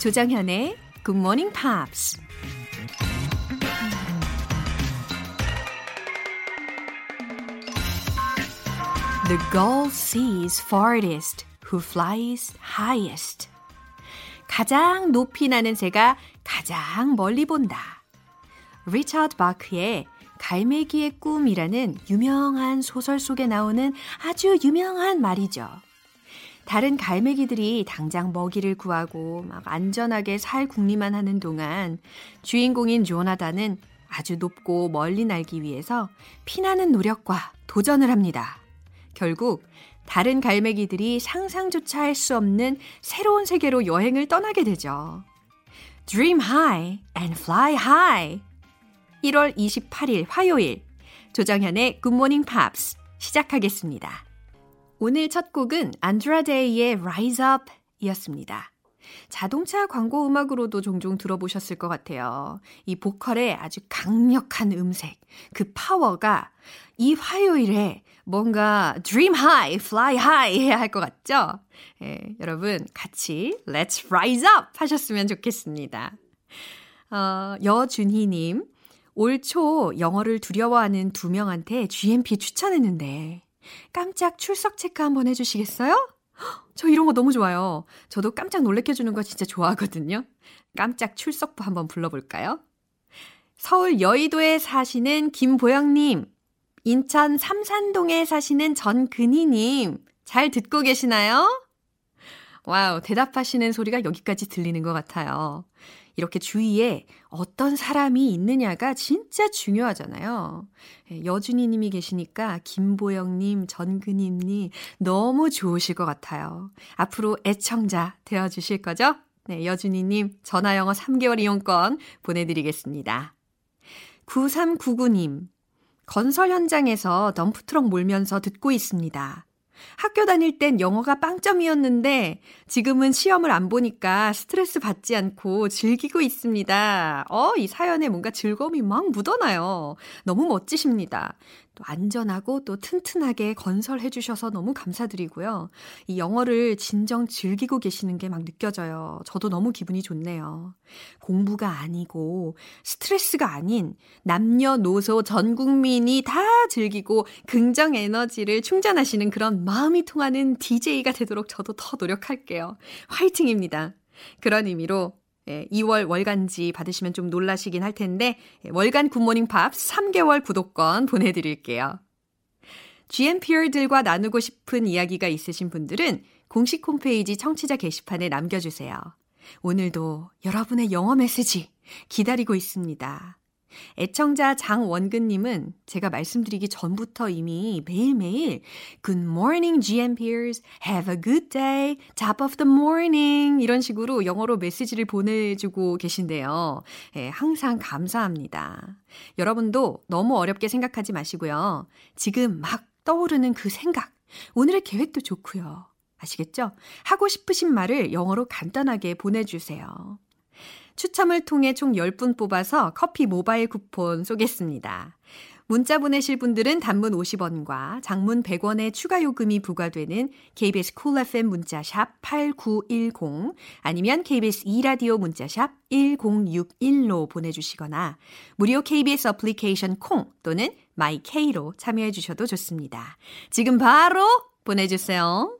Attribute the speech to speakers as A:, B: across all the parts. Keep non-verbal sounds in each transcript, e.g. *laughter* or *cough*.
A: 조정현의 Good Morning Pops. The gull sees farthest who flies highest. 가장 높이 나는 새가 가장 멀리 본다. 리차드 바크의 갈매기의 꿈이라는 유명한 소설 속에 나오는 아주 유명한 말이죠. 다른 갈매기들이 당장 먹이를 구하고 막 안전하게 살 궁리만 하는 동안 주인공인 조나단은 아주 높고 멀리 날기 위해서 피나는 노력과 도전을 합니다. 결국 다른 갈매기들이 상상조차 할 수 없는 새로운 세계로 여행을 떠나게 되죠. Dream high and fly high. 1월 28일 화요일 조정현의 Morning Pops 시작하겠습니다. 오늘 첫 곡은 안드라데이의 Rise Up 이었습니다. 자동차 광고 음악으로도 종종 들어보셨을 것 같아요. 이 보컬의 아주 강력한 음색, 그 파워가 이 화요일에 뭔가 dream high, fly high 해야 할 것 같죠? 예, 여러분 같이 let's rise up 하셨으면 좋겠습니다. 어, 여준희님, 올 초 영어를 두려워하는 두 명한테 GMP 추천했는데 깜짝 출석 체크 한번 해주시겠어요? 저 이런 거 너무 좋아요. 저도 깜짝 놀래켜주는 거 진짜 좋아하거든요. 깜짝 출석부 한번 불러볼까요? 서울 여의도에 사시는 김보영님, 인천 삼산동에 사시는 전근희님, 잘 듣고 계시나요? Wow, 대답하시는 소리가 여기까지 들리는 것 같아요. 이렇게 주위에 어떤 사람이 있느냐가 진짜 중요하잖아요. 예, 여준이 님이 계시니까 김보영 님, 전근희 님 너무 좋으실 것 같아요. 앞으로 애청자 되어 주실 거죠? 네, 여준이 님 전화 영어 3개월 이용권 보내 드리겠습니다. 9399 님, 건설 현장에서 덤프트럭 몰면서 듣고 있습니다. 학교 다닐 땐 영어가 빵점이었는데 지금은 시험을 안 보니까 스트레스 받지 않고 즐기고 있습니다. 어, 이 사연에 뭔가 즐거움이 막 묻어나요. 너무 멋지십니다. 또 안전하고 또 튼튼하게 건설해 주셔서 너무 감사드리고요. 이 영어를 진정 즐기고 계시는 게 막 느껴져요. 저도 너무 기분이 좋네요. 공부가 아니고 스트레스가 아닌 남녀노소 전 국민이 다 즐기고 긍정 에너지를 충전하시는 그런 마음이 통하는 DJ가 되도록 저도 더 노력할게요. 화이팅입니다. 그런 의미로 예, 2월 월간지 받으시면 좀 놀라시긴 할 텐데 예, 월간 굿모닝 팝 3개월 구독권 보내드릴게요. GMPR들과 나누고 싶은 이야기가 있으신 분들은 공식 홈페이지 청취자 게시판에 남겨주세요. 오늘도 여러분의 영어 메시지 기다리고 있습니다. 애청자 장원근님은 제가 말씀드리기 전부터 이미 매일매일 Good morning GMPers, have a good day, top of the morning 이런 식으로 영어로 메시지를 보내주고 계신데요. 예, 항상 감사합니다. 여러분도 너무 어렵게 생각하지 마시고요. 지금 막 떠오르는 그 생각, 오늘의 계획도 좋고요. 아시겠죠? 하고 싶으신 말을 영어로 간단하게 보내주세요. 추첨을 통해 총 10분 뽑아서 커피 모바일 쿠폰 쏘겠습니다. 문자 보내실 분들은 단문 50원과 장문 100원의 추가 요금이 부과되는 KBS 쿨 cool FM 문자샵 8910 아니면 KBS 2라디오 문자샵 1061로 보내주시거나 무료 KBS 어플리케이션 콩 또는 마이케이로 참여해 주셔도 좋습니다. 지금 바로 보내주세요.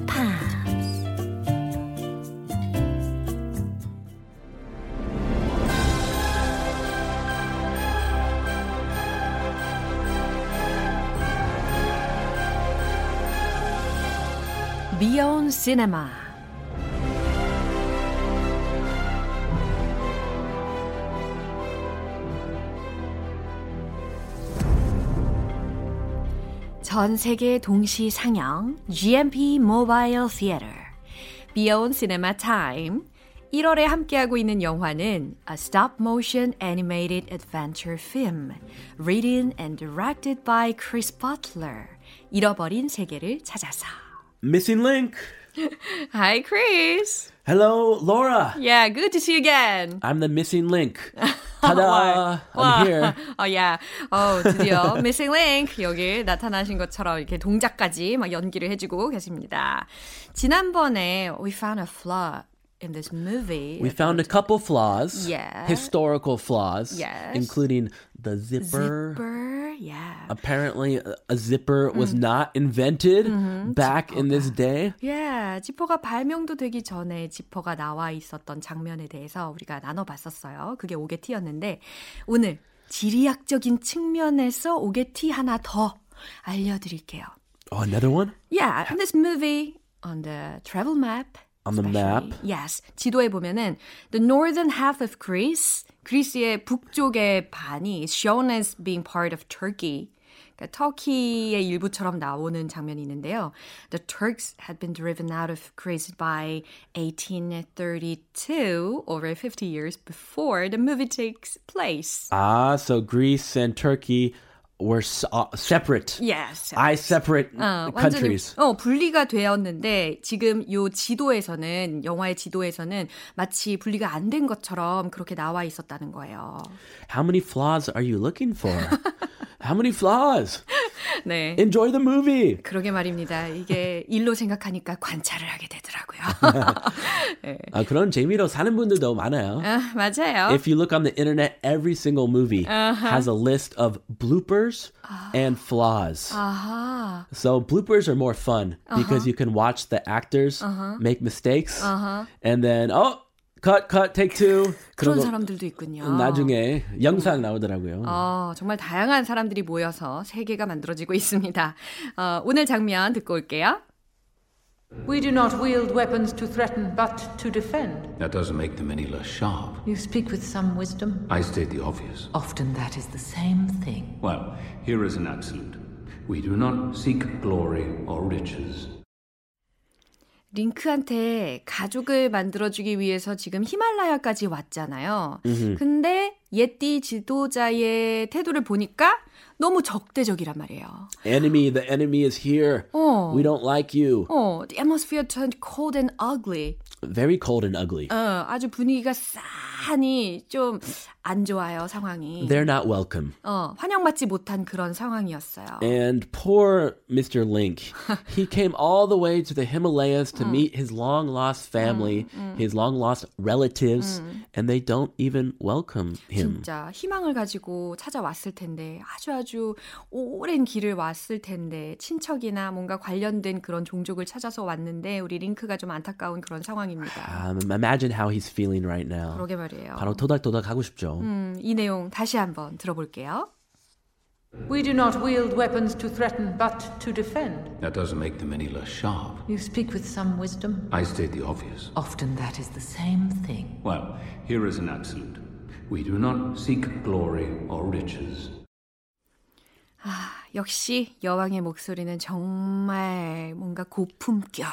A: Beyond Cinema 전 세계 동시 상영 GMP Mobile Theater Beyond Cinema Time 1월에 함께하고 있는 영화는 A Stop Motion Animated Adventure Film, written and directed by Chris Butler. 잃어버린 세계를 찾아서.
B: Missing link. *laughs*
A: Hi, Chris.
B: Hello, Laura.
A: Yeah, good to see you again.
B: I'm the missing link. *laughs* Ta-da! I'm here. *laughs*
A: 어, yeah. 어, 드디어 Missing Link 여기 나타나신 것처럼 이렇게 동작까지 막 연기를 해주고 계십니다. 지난번에 we found a flaw in this movie.
B: We found a couple flaws.
A: Yeah.
B: Historical flaws.
A: Yes.
B: Including the zipper.
A: zipper. Yeah.
B: Apparently, a, a zipper was not invented back in this day.
A: Yeah, 지퍼가 발명도 되기 전에 지퍼가 나와 있었던 장면에 대해서 우리가 나눠봤었어요. 그게 오게티였는데 오늘 지리학적인 측면에서 오게티 하나 더 알려드릴게요.
B: Oh, another one?
A: Yeah, in this movie on the travel map.
B: On the
A: especially,
B: map?
A: Yes. 지도에 보면은 the northern half of Greece, 그리스의 북쪽의 반이 is shown as being part of Turkey. 그러니까 터키의 일부처럼 나오는 장면이 있는데요. The Turks had been driven out of Greece by 1832, over 50 years before the movie takes place.
B: Ah, so Greece and Turkey were uh, separate.
A: Yes.
B: I separate
A: 어, 완전히
B: countries.
A: 어, 분리가 되었는데 지금 요 지도에서는 영화의 지도에서는 마치 분리가 안 된 것처럼 그렇게 나와 있었다는 거예요.
B: How many flaws are you looking for? How many flaws? *laughs*
A: 네.
B: Enjoy the movie.
A: 그러게 말입니다. 이게 일로 생각하니까 관찰을 하게 되더라고요. *laughs*
B: 아, 그런 재미로 사는 분들도 많아요.
A: 아, 맞아요.
B: If you look on the internet, every single movie has a list of bloopers and flaws.
A: 아하.
B: So bloopers are more fun because you can watch the actors make mistakes and then oh cut cut take two.
A: 그런
B: 그러고
A: 사람들도 있군요.
B: 나중에 영상 나오더라고요.
A: 어, 정말 다양한 사람들이 모여서 세계가 만들어지고 있습니다. 어, 오늘 장면 듣고 올게요.
C: We do not wield weapons to threaten, but to defend.
D: That doesn't make them any less sharp.
C: You speak with some wisdom.
D: I state the obvious.
C: Often that is the same thing.
D: Well, here is an absolute. We do not seek glory or riches.
A: 링크한테 가족을 만들어주기 위해서 지금 히말라야까지 왔잖아요. 근데 예띠 지도자의 태도를 보니까 너무 적대적이란 말이에요.
B: Enemy, the enemy is here.
A: 어.
B: We don't like you.
A: 어, the atmosphere turned cold and ugly.
B: Very cold and ugly.
A: 어, 아주 분위기가 싸하니 좀 안 좋아요, 상황이.
B: They're not welcome.
A: 어, 환영받지 못한 그런 상황이었어요.
B: And poor Mr. Link, he came all the way to the Himalayas to meet his long lost family, his long lost relatives, and they don't even welcome him.
A: 진짜 희망을 가지고 찾아왔을 텐데 아주 아주 오랜 길을 왔을 텐데 친척이나 뭔가 관련된 그런 종족을 찾아서 왔는데 우리 링크가 좀 안타까운 그런 상황 입니다.
B: Um, imagine how he's feeling right now.
A: 그러게 말이에요.
B: 바로 토닥토닥 하고 싶죠.
A: 음, 이 내용 다시 한번 들어볼게요.
C: We do not wield weapons to threaten, but to defend.
D: That doesn't make them any less sharp.
C: You speak with some wisdom.
D: I state the obvious.
C: Often that is the same thing.
D: Well, here is an absolute. We do not seek glory or riches.
A: 역시 여왕의 목소리는 정말 뭔가 고품격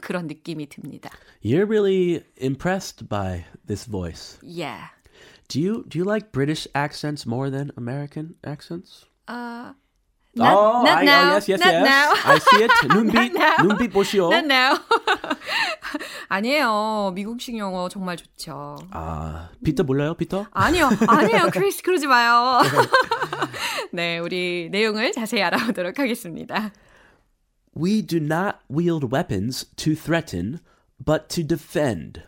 A: 그런 느낌이 듭니다.
B: You're really impressed by this voice.
A: Yeah.
B: Do you do you like British accents more than American accents?
A: Uh,
B: oh,
A: not
B: I,
A: now.
B: oh, yes, yes,
A: Not
B: yes.
A: now.
B: I see it. 눈빛. 눈빛 보시오.
A: Not now. 아니에요. 미국식 영어 정말 좋죠.
B: 아, 피터 몰라요, 피터?
A: 아니요, 아니에요, 크리스 그러지 마요. 네, 우리 내용을 자세히 알아보도록 하겠습니다.
B: We do not wield weapons to threaten, but to defend.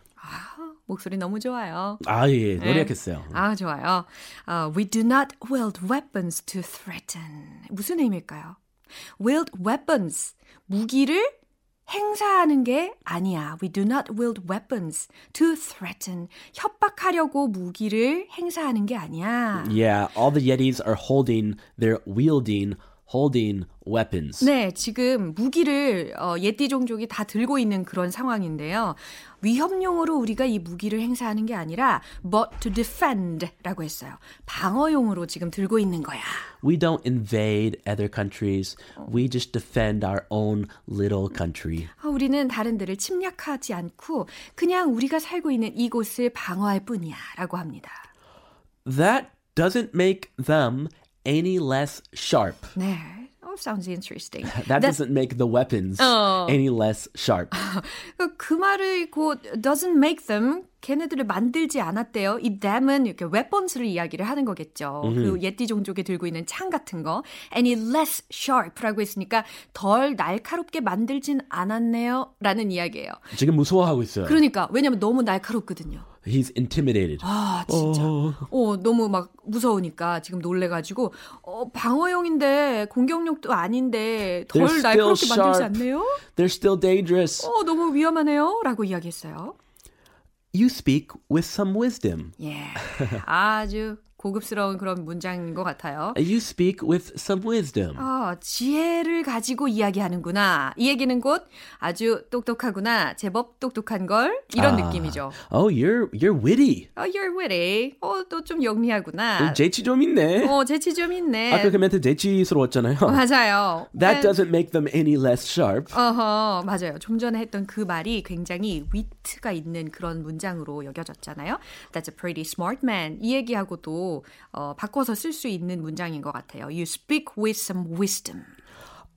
A: 목소리 너무 좋아요.
B: 아, 예, 노력했어요.
A: 아, 좋아요. 어, we do not wield weapons to threaten. 무슨 의미일까요? wield weapons. 무기를 행사하는 게 아니야. We do not wield weapons to threaten. 협박하려고 무기를 행사하는 게 아니야.
B: Yeah, all the Yetis are holding, they're wielding holding weapons.
A: 네, 지금 무기를 어, 예띠 종족이 다 들고 있는 그런 상황인데요. 위협용으로 우리가 이 무기를 행사하는 게 아니라 but to defend라고 했어요. 방어용으로 지금 들고 있는 거야.
B: We don't invade other countries. We just defend our own little country.
A: 아, 우리는 다른 데를 침략하지 않고 그냥 우리가 살고 있는 이곳을 방어할 뿐이야라고 합니다.
B: That doesn't make them any less sharp.
A: 네. Oh, sounds interesting. *laughs*
B: That doesn't make the weapons any less sharp. *laughs*
A: 그, 그 말을 곧 doesn't make them 걔네들을 만들지 않았대요. 이 them은 이렇게 weapons를 이야기를 하는 거겠죠. 그 예띠 종족이 들고 있는 창 같은 거. any less sharp라고 했으니까 덜 날카롭게 만들진 않았네요. 라는 이야기예요.
B: 지금 무서워하고 있어요.
A: 그러니까 왜냐면 너무 날카롭거든요.
B: He's intimidated.
A: 아 진짜. 어 너무 막 무서우니까 지금 놀래가지고 어 방어용인데 공격력도 아닌데 덜 날카롭게
B: still
A: 만들지
B: sharp.
A: 않네요.
B: They're still dangerous.
A: 어 너무 위험하네요.라고 이야기했어요.
B: You speak with some wisdom.
A: Yeah. *laughs* 아주 고급스러운 그런 문장인 것 같아요.
B: You speak with some wisdom.
A: 아, 지혜를 가지고 이야기하는구나. 이 얘기는 곧 아주 똑똑하구나. 제법 똑똑한 걸 이런
B: 아.
A: 느낌이죠.
B: Oh, you're you're witty.
A: 어, you're witty. 어, 또 좀 영리하구나.
B: 재치 좀 있네.
A: 어, 재치 좀 있네.
B: 아까 그 멘트 재치스러웠잖아요.
A: 맞아요.
B: That
A: 네.
B: doesn't make them any less sharp.
A: 어허, 맞아요. 좀 전에 했던 그 말이 굉장히 위트가 있는 그런 문장으로 여겨졌잖아요. That's a pretty smart man. 이 얘기하고도 어, 바꿔서 쓸 수 있는 문장인 것 같아요. You speak with some wisdom.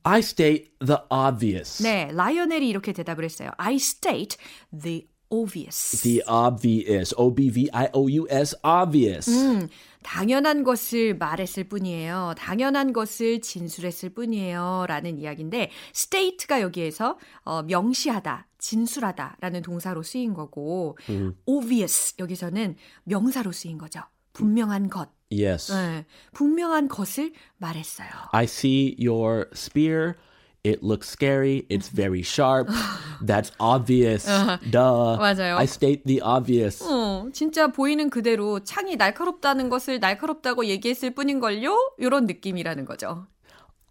B: I state the obvious.
A: 네, 라이오넬이 이렇게 대답을 했어요. I state the obvious.
B: The obvious. O B V I O U S. Obvious.
A: 음, 당연한 것을 말했을 뿐이에요. 당연한 것을 진술했을 뿐이에요. 라는 이야기인데, state가 여기에서 어, 명시하다, 진술하다라는 동사로 쓰인 거고, obvious 여기서는 명사로 쓰인 거죠. 분명한 것.
B: Yes.
A: 네, 분명한 것을 말했어요.
B: I see your spear. It looks scary. It's very sharp. That's obvious. Duh.
A: 맞아요.
B: I state the obvious.
A: 어, 진짜 보이는 그대로 창이 날카롭다는 것을 날카롭다고 얘기했을 뿐인걸요? 이런 느낌이라는 거죠.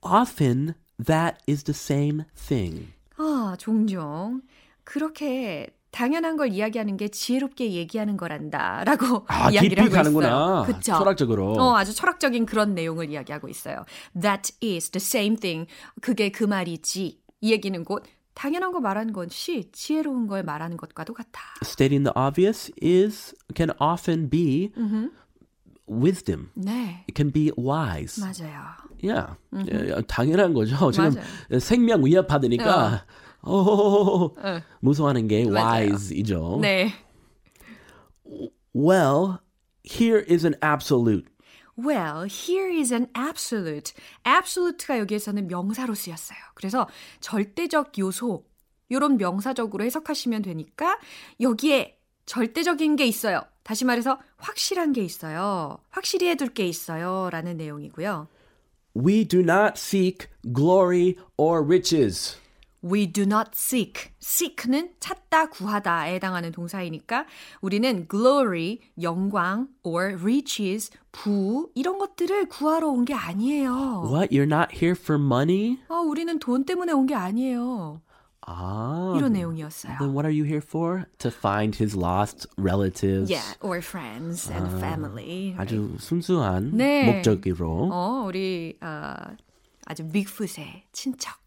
B: Often that is the same thing.
A: 아, 종종 그렇게 당연한 걸 이야기하는 게 지혜롭게 얘기하는 거란다라고
B: 아, *laughs*
A: 이야기를 하고
B: 가는구나.
A: 있어요. 그쵸?
B: 철학적으로.
A: 어, 아주 철학적인 그런 내용을 이야기하고 있어요. That is the same thing. 그게 그 말이지. 이 얘기는 곧 당연한 거 말하는 것이 지혜로운 걸 말하는 것과도 같아.
B: Stating the obvious is can often be wisdom.
A: 네,
B: It can be wise.
A: 맞아요.
B: Yeah. 예, 당연한 거죠. 지금
A: 맞아요.
B: 생명 위협받으니까 어, 무서워하는 게
A: 맞아요.
B: wise이죠.
A: 네.
B: Well, here is an absolute.
A: Well, here is an absolute. absolute가 여기에서는 명사로 쓰였어요. 그래서 절대적 요소, 이런 명사적으로 해석하시면 되니까 여기에 절대적인 게 있어요. 다시 말해서 확실한 게 있어요. 확실히 해둘 게 있어요. 라는 내용이고요.
B: We do not seek glory or riches.
A: We do not seek. seek는 찾다, 구하다에 해당하는 동사이니까 우리는 glory, 영광, or riches, 부 이런 것들을 구하러 온 게 아니에요.
B: What? You're not here for money?
A: 아, 우리는 돈 때문에 온 게 아니에요.
B: Ah.
A: 이런 내용이었어요.
B: Then what are you here for? To find his lost relatives.
A: Yeah, or friends and family.
B: 아주 순수한
A: 네.
B: 목적으로.
A: 어, 우리 어, 아주 빅풋의 친척,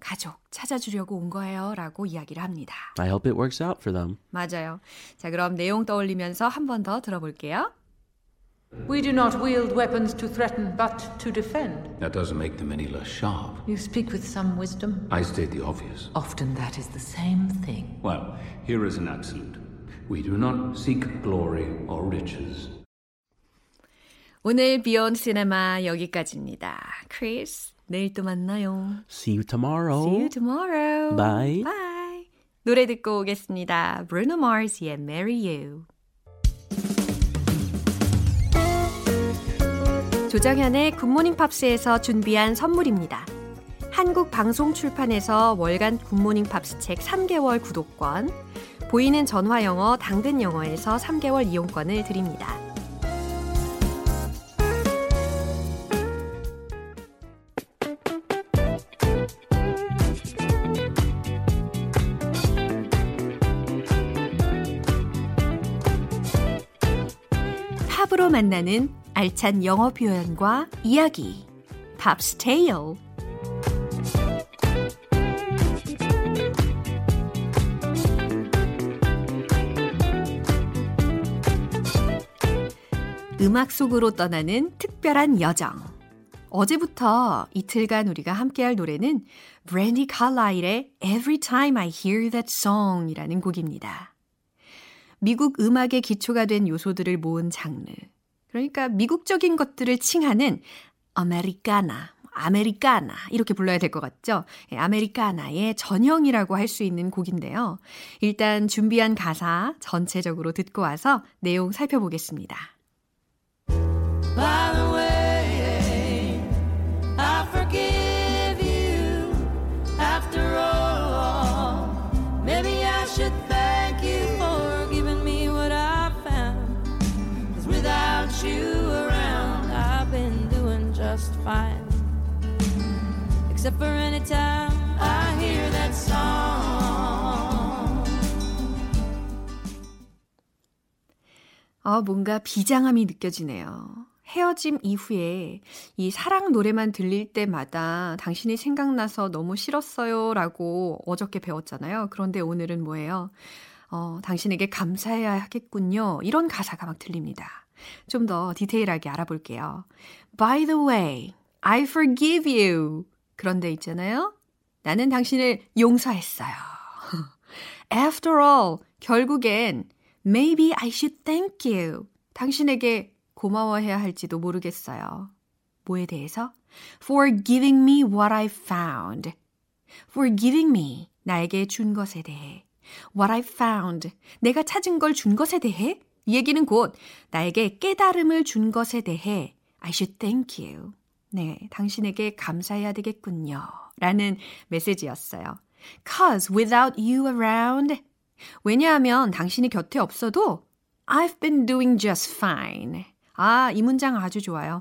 A: 가족 찾아주려고 온 거예요 라고 이야기를 합니다.
B: I hope it works out for them.
A: 맞아요. 자, 그럼 내용 떠올리면서 한 번 더 들어볼게요.
C: We do not wield weapons to threaten, but to defend.
D: That doesn't make them any less sharp.
C: You speak with some wisdom.
D: I state the obvious.
E: Often that is the same thing.
D: Well, here is an absolute. We do not seek glory or riches.
A: 오늘 비욘 시네마 여기까지입니다. 크리스, 내일 또 만나요.
B: See you tomorrow.
A: See you tomorrow.
B: Bye.
A: Bye. 노래 듣고 오겠습니다. Bruno Mars의 Marry You. 조정현의 굿모닝 팝스에서 준비한 선물입니다. 한국 방송 출판에서 월간 굿모닝 팝스 책 3개월 구독권, 보이는 전화 영어 당근 영어에서 3개월 이용권을 드립니다. 만나는 알찬 영어 표현과 이야기. Pop's Tale. 음악 속으로 떠나는 특별한 여정. 어제부터 이틀간 우리가 함께할 노래는 브랜디 칼라일의 Every Time I Hear That Song 이라는 곡입니다. 미국 음악의 기초가 된 요소들을 모은 장르. 그러니까 미국적인 것들을 칭하는 아메리카나, 아메리카나 이렇게 불러야 될 것 같죠? 예, 아메리카나의 전형이라고 할 수 있는 곡인데요. 일단 준비한 가사 전체적으로 듣고 와서 내용 살펴보겠습니다. Except for any time I hear that song. 아, 뭔가 비장함이 느껴지네요. 헤어짐 이후에 이 사랑 노래만 들릴 때마다 당신이 생각나서 너무 싫었어요 라고 어저께 배웠잖아요. 그런데 오늘은 뭐예요? 어, 당신에게 감사해야 하겠군요. 이런 가사가 막 들립니다. 좀 더 디테일하게 알아볼게요. By the way, I forgive you. 그런데 있잖아요. 나는 당신을 용서했어요. After all, 결국엔 maybe I should thank you. 당신에게 고마워해야 할지도 모르겠어요. 뭐에 대해서? For giving me what I found. For giving me. 나에게 준 것에 대해. What I found. 내가 찾은 걸 준 것에 대해. 이 얘기는 곧 나에게 깨달음을 준 것에 대해 I should thank you. 네, 당신에게 감사해야 되겠군요. 라는 메시지였어요. Cause without you around. 왜냐하면 당신이 곁에 없어도 I've been doing just fine. 아, 이 문장 아주 좋아요.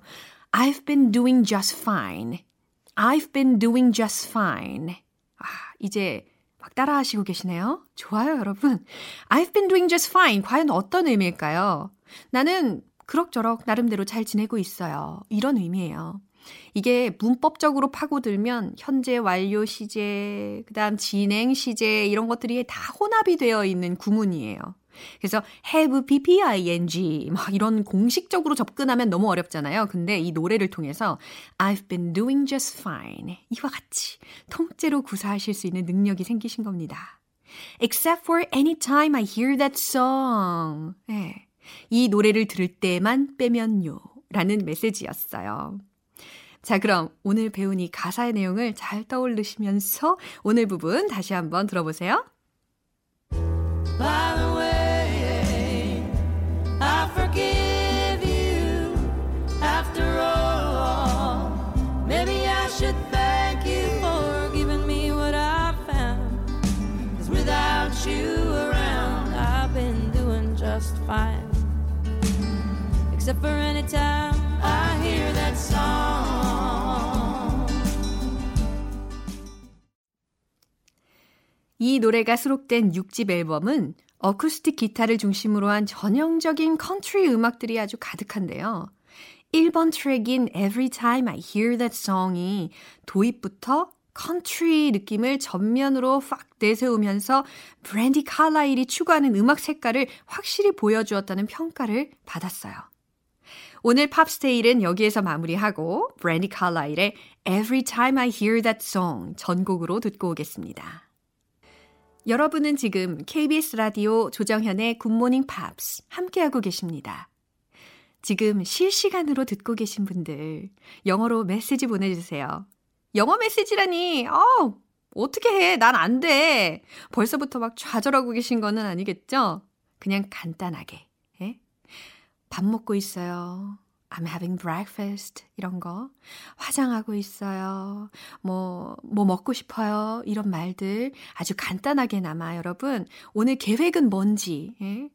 A: I've been doing just fine. I've been doing just fine. 아, 이제 막 따라 하시고 계시네요. 좋아요, 여러분. I've been doing just fine. 과연 어떤 의미일까요? 나는 그럭저럭 나름대로 잘 지내고 있어요. 이런 의미예요. 이게 문법적으로 파고들면 현재 완료 시제, 그 다음 진행 시제 이런 것들이 다 혼합이 되어 있는 구문이에요. 그래서 have pping 막 이런 공식적으로 접근하면 너무 어렵잖아요. 근데 이 노래를 통해서 I've been doing just fine 이와 같이 통째로 구사하실 수 있는 능력이 생기신 겁니다. Except for any time I hear that song. 네. 이 노래를 들을 때만 빼면요. 라는 메시지였어요. 자, 그럼 오늘 배운 이 가사의 내용을 잘 떠올리시면서 오늘 부분 다시 한번 들어보세요. for any time 이 노래가 수록된 6집 앨범은 어쿠스틱 기타를 중심으로 한 전형적인 컨트리 음악들이 아주 가득한데요. 1번 트랙인 Every Time I Hear That Song이 도입부터 컨트리 느낌을 전면으로 확 내세우면서 브랜디 칼라일이 추구하는 음악 색깔을 확실히 보여주었다는 평가를 받았어요. 오늘 팝스테일은 여기에서 마무리하고 브랜디 칼라일의 Every Time I Hear That Song 전곡으로 듣고 오겠습니다. 여러분은 지금 KBS 라디오 조정현의 굿모닝 팝스 함께하고 계십니다. 지금 실시간으로 듣고 계신 분들 영어로 메시지 보내주세요. 영어 메시지라니, 어, 어떻게 해? 난 안 돼. 벌써부터 막 좌절하고 계신 거는 아니겠죠? 그냥 간단하게, 예? 밥 먹고 있어요. I'm having breakfast. 이런 거. 화장하고 있어요. 뭐, 뭐 먹고 싶어요. 이런 말들 아주 간단하게 남아, 여러분. 오늘 계획은 뭔지, 예?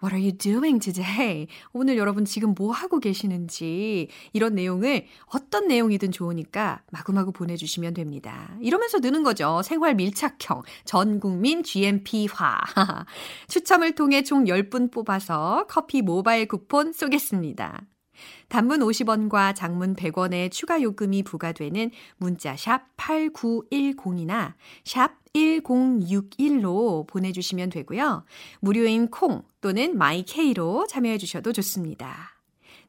A: What are you doing today? 오늘 여러분 지금 뭐 하고 계시는지 이런 내용을 어떤 내용이든 좋으니까 마구마구 보내주시면 됩니다. 이러면서 느는 거죠. 생활 밀착형 전국민 GMP화. *laughs* 추첨을 통해 총 10분 뽑아서 커피 모바일 쿠폰 쏘겠습니다. 단문 50원과 장문 100원의 추가 요금이 부과되는 문자 샵 8910이나 샵 1061로 보내주시면 되고요. 무료인 콩 또는 마이케이로 참여해 주셔도 좋습니다.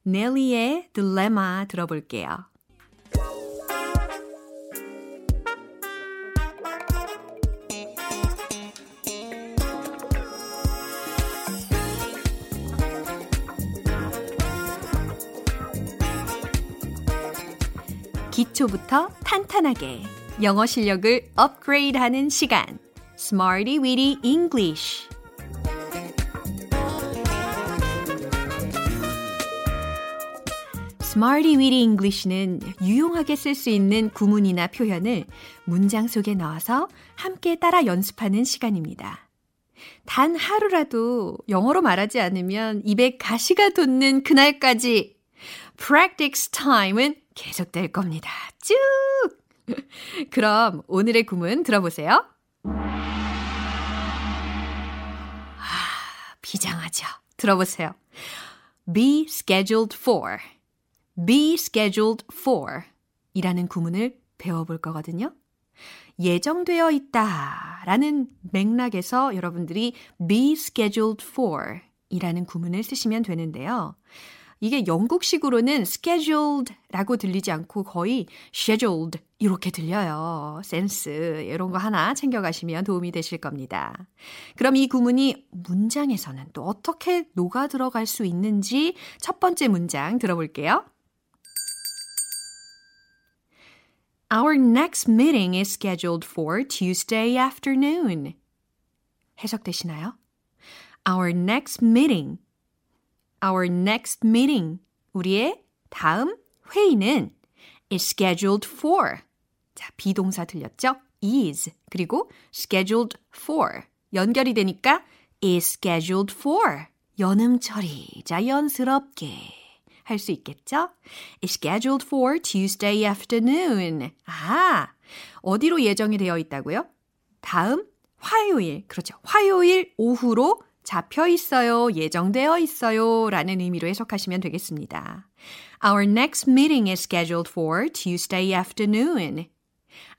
A: 넬리의 딜레마 들어볼게요. 기초부터 탄탄하게 영어 실력을 업그레이드하는 시간 Smarty Weedy English Smarty Weedy English는 유용하게 쓸 수 있는 구문이나 표현을 문장 속에 넣어서 함께 따라 연습하는 시간입니다. 단 하루라도 영어로 말하지 않으면 입에 가시가 돋는 그날까지 practice time은 계속될 겁니다. 쭉! *laughs* 그럼 오늘의 구문 들어보세요. 아, 비장하죠. 들어보세요. be scheduled for. be scheduled for 이라는 구문을 배워볼 거거든요. 예정되어 있다 라는 맥락에서 여러분들이 be scheduled for 이라는 구문을 쓰시면 되는데요. 이게 영국식으로는 scheduled라고 들리지 않고 거의 scheduled 이렇게 들려요. 센스 이런 거 하나 챙겨가시면 도움이 되실 겁니다. 그럼 이 구문이 문장에서는 또 어떻게 녹아 들어갈 수 있는지 첫 번째 문장 들어볼게요. Our next meeting is scheduled for Tuesday afternoon. 해석되시나요? Our next meeting Our next meeting. 우리의 다음 회의는 is scheduled for. 자, 비동사 들렸죠? is. 그리고 scheduled for. 연결이 되니까 is scheduled for. 연음 처리 자연스럽게 할 수 있겠죠? is scheduled for Tuesday afternoon. 아, 어디로 예정이 되어 있다고요? 다음 화요일. 그렇죠. 화요일 오후로 잡혀 있어요, 예정되어 있어요 라는 의미로 해석하시면 되겠습니다. Our next meeting is scheduled for Tuesday afternoon.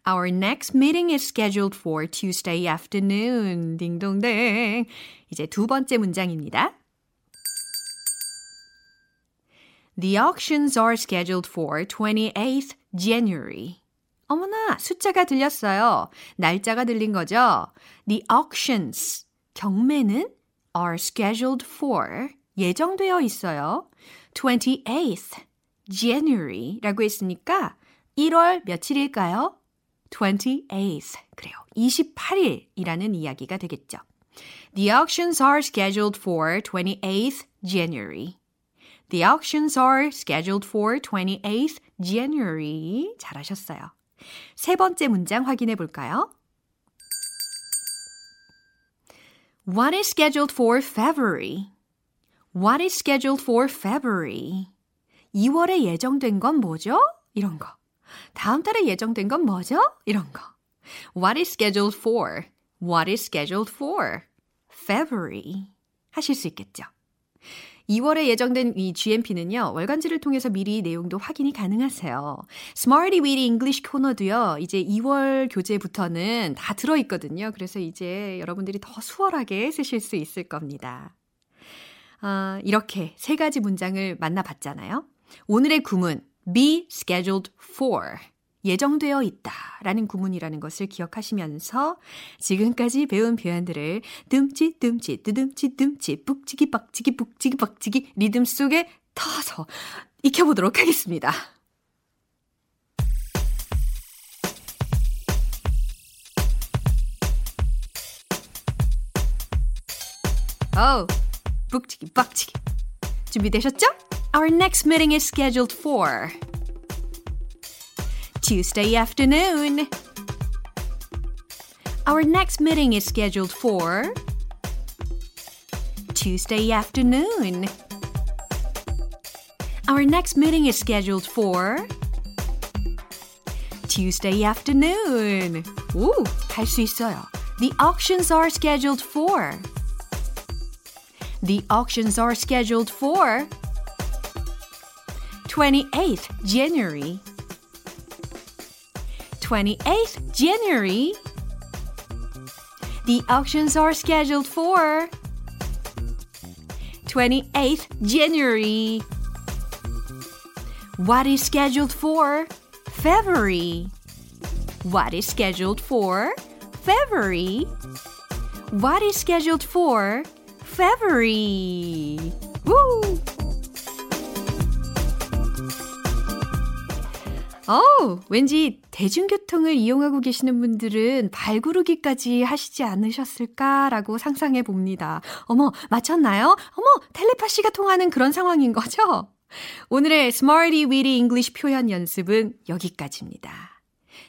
A: Our next meeting is scheduled for Tuesday afternoon. 딩동댕. 이제 두 번째 문장입니다. The auctions are scheduled for 28th January. 어머나, 숫자가 들렸어요. 날짜가 들린 거죠? The auctions. 경매는 are scheduled for 예정되어 있어요. 28th January라고 했으니까 1월 며칠일까요? 28th. 그래요. 28일이라는 이야기가 되겠죠. The auctions are scheduled for 28th January. The auctions are scheduled for 28th January. 잘하셨어요. 세 번째 문장 확인해 볼까요? What is scheduled for February? What is scheduled for February? 2월에 예정된 건 뭐죠? 이런 거. 다음 달에 예정된 건 뭐죠? 이런 거. What is scheduled for? What is scheduled for? February. 하실 수 있겠죠. 2월에 예정된 이 GMP는요, 월간지를 통해서 미리 내용도 확인이 가능하세요. Smarty Weedy English 코너도요, 이제 2월 교재부터는 다 들어있거든요. 그래서 이제 여러분들이 더 수월하게 쓰실 수 있을 겁니다. 아, 이렇게 세 가지 문장을 만나봤잖아요. 오늘의 구문, be scheduled for. 예정되어 있다 라는 구문이라는 것을 기억하시면서 지금까지 배운 표현들을 듬치 듬치 뜨듬치 듬치 북치기 빡치기 북치기 빡치기 리듬 속에 터서 익혀보도록 하겠습니다. 어 북치기 빡치기 준비되셨죠? Our next meeting is scheduled for Tuesday afternoon. Our next meeting is scheduled for Tuesday afternoon. Our next meeting is scheduled for Tuesday afternoon. 오, 할 수 있어요. The auctions are scheduled for. The auctions are scheduled for 28th January. 28th January. The auctions are scheduled for 28th January. What is scheduled for February? What is scheduled for February? What is scheduled for February? Woo! 어, 왠지 대중교통을 이용하고 계시는 분들은 발구르기까지 하시지 않으셨을까라고 상상해 봅니다. 어머, 맞췄나요? 어머, 텔레파시가 통하는 그런 상황인 거죠? 오늘의 Smarty Weedy English 표현 연습은 여기까지입니다.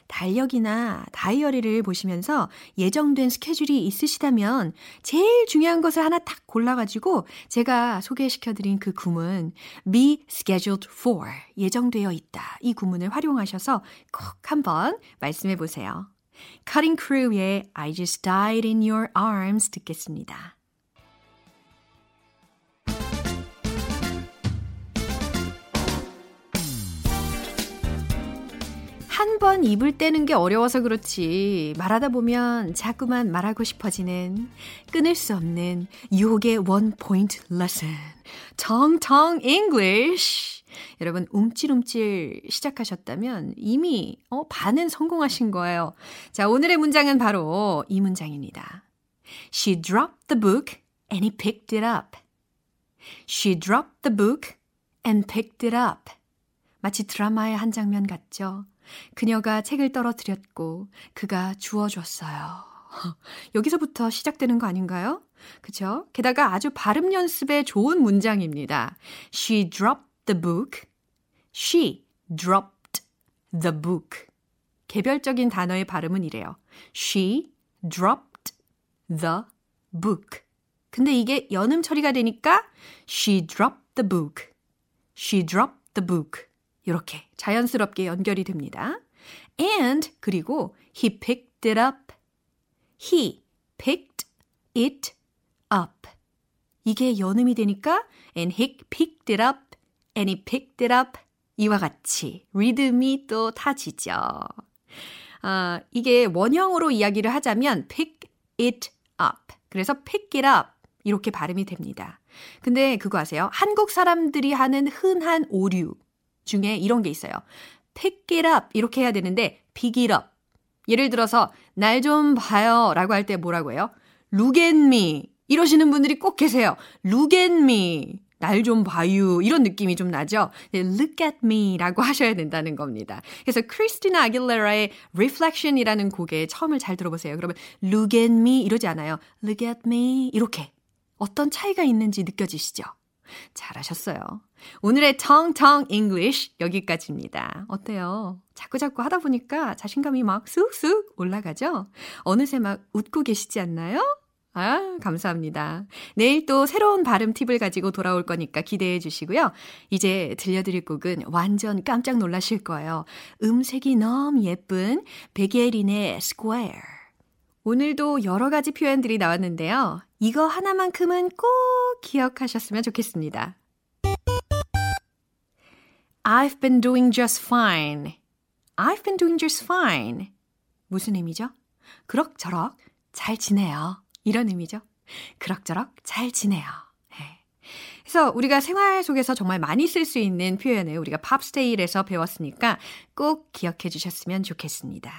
A: 달력이나 다이어리를 보시면서 예정된 스케줄이 있으시다면 제일 중요한 것을 하나 딱 골라가지고 제가 소개시켜드린 그 구문 be scheduled for 예정되어 있다 이 구문을 활용하셔서 꼭 한번 말씀해 보세요. Cutting Crew의 I Just Died in Your Arms 듣겠습니다. 한 번 입을 떼는 게 어려워서 그렇지 말하다 보면 자꾸만 말하고 싶어지는 끊을 수 없는 유혹의 원 포인트 레슨 정정 English 여러분 움찔움찔 시작하셨다면 이미 어, 반은 성공하신 거예요. 자 오늘의 문장은 바로 이 문장입니다. She dropped the book and he picked it up. She dropped the book and picked it up. 마치 드라마의 한 장면 같죠? 그녀가 책을 떨어뜨렸고 그가 주워줬어요. 여기서부터 시작되는 거 아닌가요? 그쵸? 게다가 아주 발음 연습에 좋은 문장입니다. She dropped the book. She dropped the book. 개별적인 단어의 발음은 이래요. She dropped the book. 근데 이게 연음 처리가 되니까 she dropped the book. She dropped the book. 이렇게 자연스럽게 연결이 됩니다. And 그리고 he picked it up. He picked it up. 이게 연음이 되니까 and he picked it up and he picked it up 이와 같이 리듬이 또 타지죠. 아, 이게 원형으로 이야기를 하자면 pick it up. 그래서 pick it up 이렇게 발음이 됩니다. 근데 그거 아세요? 한국 사람들이 하는 흔한 오류 중에 이런 게 있어요. pick it up 이렇게 해야 되는데 pick it up. 예를 들어서 날 좀 봐요 라고 할 때 뭐라고 해요? look at me 이러시는 분들이 꼭 계세요. look at me 날 좀 봐요 이런 느낌이 좀 나죠. look at me 라고 하셔야 된다는 겁니다. 그래서 크리스티나 아길레라의 Reflection이라는 곡의 처음을 잘 들어보세요. 그러면 look at me 이러지 않아요. look at me 이렇게 어떤 차이가 있는지 느껴지시죠? 잘하셨어요. 오늘의 텅텅 English 여기까지입니다. 어때요? 자꾸자꾸 하다 보니까 자신감이 막 쑥쑥 올라가죠? 어느새 막 웃고 계시지 않나요? 아, 감사합니다. 내일 또 새로운 발음 팁을 가지고 돌아올 거니까 기대해 주시고요. 이제 들려드릴 곡은 완전 깜짝 놀라실 거예요. 음색이 너무 예쁜 베게린의 Square. 오늘도 여러 가지 표현들이 나왔는데요. 이거 하나만큼은 꼭 기억하셨으면 좋겠습니다. I've been doing just fine. I've been doing just fine. 무슨 의미죠? 그럭저럭 잘 지내요. 이런 의미죠. 그럭저럭 잘 지내요. 네. 그래서 우리가 생활 속에서 정말 많이 쓸 수 있는 표현을 우리가 팝스테일에서 배웠으니까 꼭 기억해 주셨으면 좋겠습니다.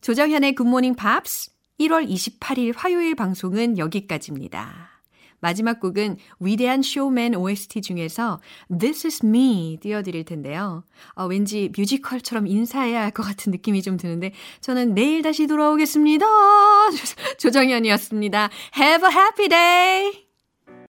A: 조정현의 굿모닝 팝스 1월 28일 화요일 방송은 여기까지입니다. 마지막 곡은 위대한 쇼맨 OST 중에서 This is me 띄워드릴 텐데요. 어, 왠지 뮤지컬처럼 인사해야 할 것 같은 느낌이 좀 드는데 저는 내일 다시 돌아오겠습니다. *laughs* 조정현이었습니다. Have a happy day!